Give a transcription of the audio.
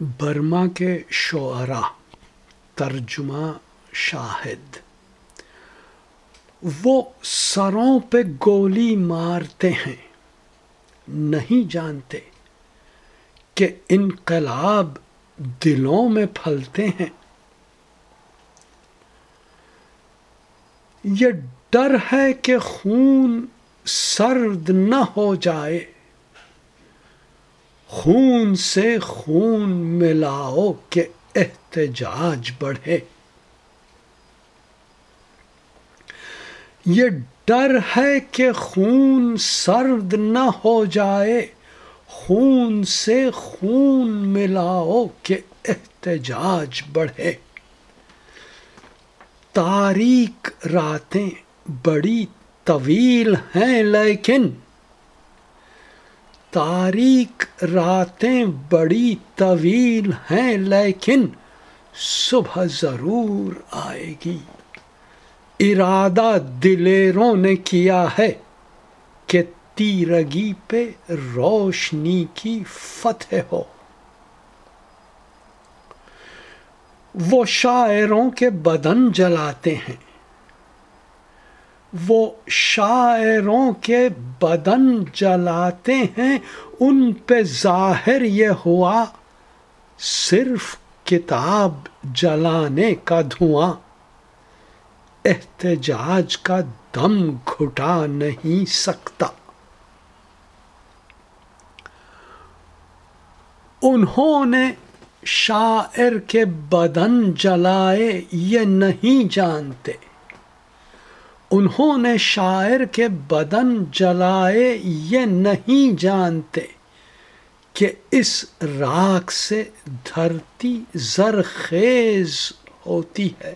Burma کے شعرا، ترجمہ شاہد۔ وہ سروں پہ گولی مارتے ہیں، نہیں جانتے کہ انقلاب دلوں میں پھلتے ہیں۔ یہ ڈر ہے کہ خون سرد نہ ہو جائے۔ خون سے خون ملاؤ کہ احتجاج بڑھے۔ یہ ڈر ہے کہ خون سرد نہ ہو جائے۔ خون سے خون ملاؤ کہ احتجاج بڑھے۔ تاریک راتیں بڑی طویل ہیں لیکن تاریک راتیں بڑی طویل ہیں، لیکن صبح ضرور آئے گی۔ ارادہ دلیروں نے کیا ہے کہ تیرگی پہ روشنی کی فتح ہو۔ وہ شاعروں کے بدن جلاتے ہیں۔ وہ شاعروں کے بدن جلاتے ہیں، ان پہ ظاہر یہ ہوا، صرف کتاب جلانے کا دھواں۔ احتجاج کا دم گھٹا نہیں سکتا۔ انہوں نے شاعر کے بدن جلائے یہ نہیں جانتے۔ انہوں نے شاعر کے بدن جلائے یہ نہیں جانتے کہ اس راک سے دھرتی زرخیز ہوتی ہے۔